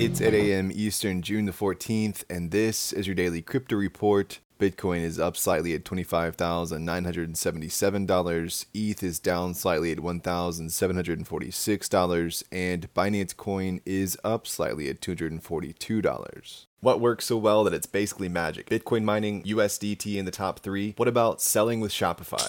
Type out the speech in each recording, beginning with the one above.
It's 8 a.m. Eastern, June the 14th, and this is your daily crypto report. Bitcoin is up slightly at $25,977. ETH is down slightly at $1,746. And Binance Coin is up slightly at $242. What works so well that it's basically magic? Bitcoin mining, USDT in the top three. What about selling with Shopify?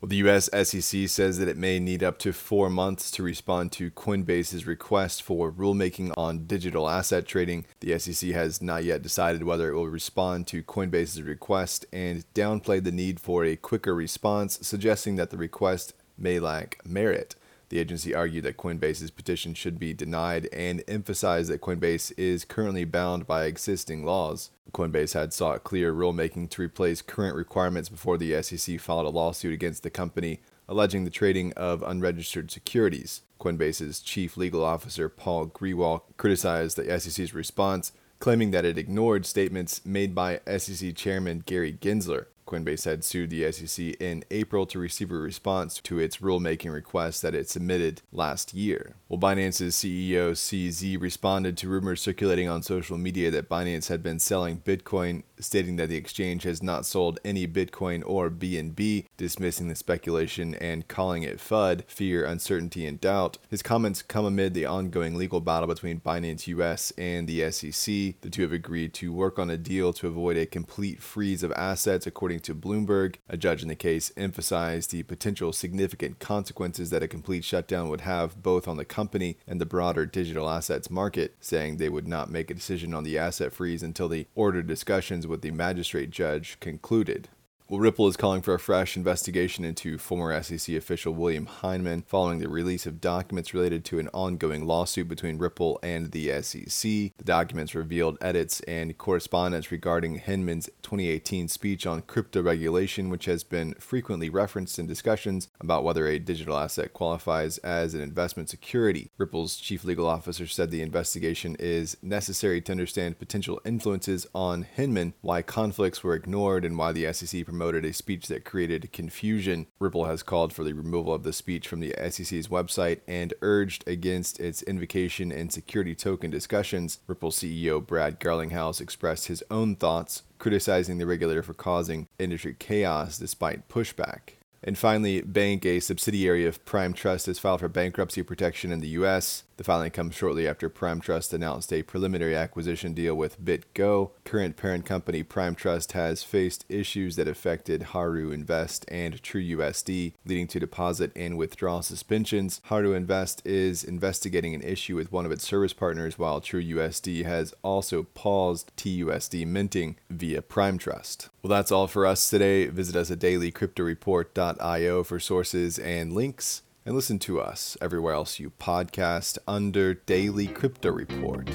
Well, the US SEC says that it may need up to four months to respond to Coinbase's request for rulemaking on digital asset trading. The SEC has not yet decided whether it will respond to Coinbase's request and downplayed the need for a quicker response, suggesting that the request may lack merit. The agency argued that Coinbase's petition should be denied and emphasized that Coinbase is currently bound by existing laws. Coinbase had sought clear rulemaking to replace current requirements before the SEC filed a lawsuit against the company, alleging the trading of unregistered securities. Coinbase's chief legal officer, Paul Grewal, criticized the SEC's response, claiming that it ignored statements made by SEC Chairman Gary Gensler. Coinbase had sued the SEC in April to receive a response to its rulemaking request that it submitted last year. Well, Binance's CEO CZ responded to rumors circulating on social media that Binance had been selling Bitcoin, stating that the exchange has not sold any Bitcoin or BNB, dismissing the speculation and calling it FUD, fear, uncertainty, and doubt. His comments come amid the ongoing legal battle between Binance US and the SEC. The two have agreed to work on a deal to avoid a complete freeze of assets, according to Bloomberg, a judge in the case emphasized the potential significant consequences that a complete shutdown would have both on the company and the broader digital assets market, saying they would not make a decision on the asset freeze until the order discussions with the magistrate judge concluded. Well, Ripple is calling for a fresh investigation into former SEC official William Hinman following the release of documents related to an ongoing lawsuit between Ripple and the SEC. The documents revealed edits and correspondence regarding Hinman's 2018 speech on crypto regulation, which has been frequently referenced in discussions about whether a digital asset qualifies as an investment security. Ripple's chief legal officer said the investigation is necessary to understand potential influences on Hinman, why conflicts were ignored, and why the SEC promoted a speech that created confusion. Ripple has called for the removal of the speech from the SEC's website and urged against its invocation and security token discussions. Ripple CEO Brad Garlinghouse expressed his own thoughts, criticizing the regulator for causing industry chaos despite pushback. And finally, Banq, a subsidiary of Prime Trust, has filed for bankruptcy protection in the U.S. The filing comes shortly after Prime Trust announced a preliminary acquisition deal with BitGo. Current parent company Prime Trust has faced issues that affected Haru Invest and TrueUSD, leading to deposit and withdrawal suspensions. Haru Invest is investigating an issue with one of its service partners, while TrueUSD has also paused TUSD minting via Prime Trust. Well, that's all for us today. Visit us at for sources and links and listen to us everywhere else you podcast under Daily Crypto Report.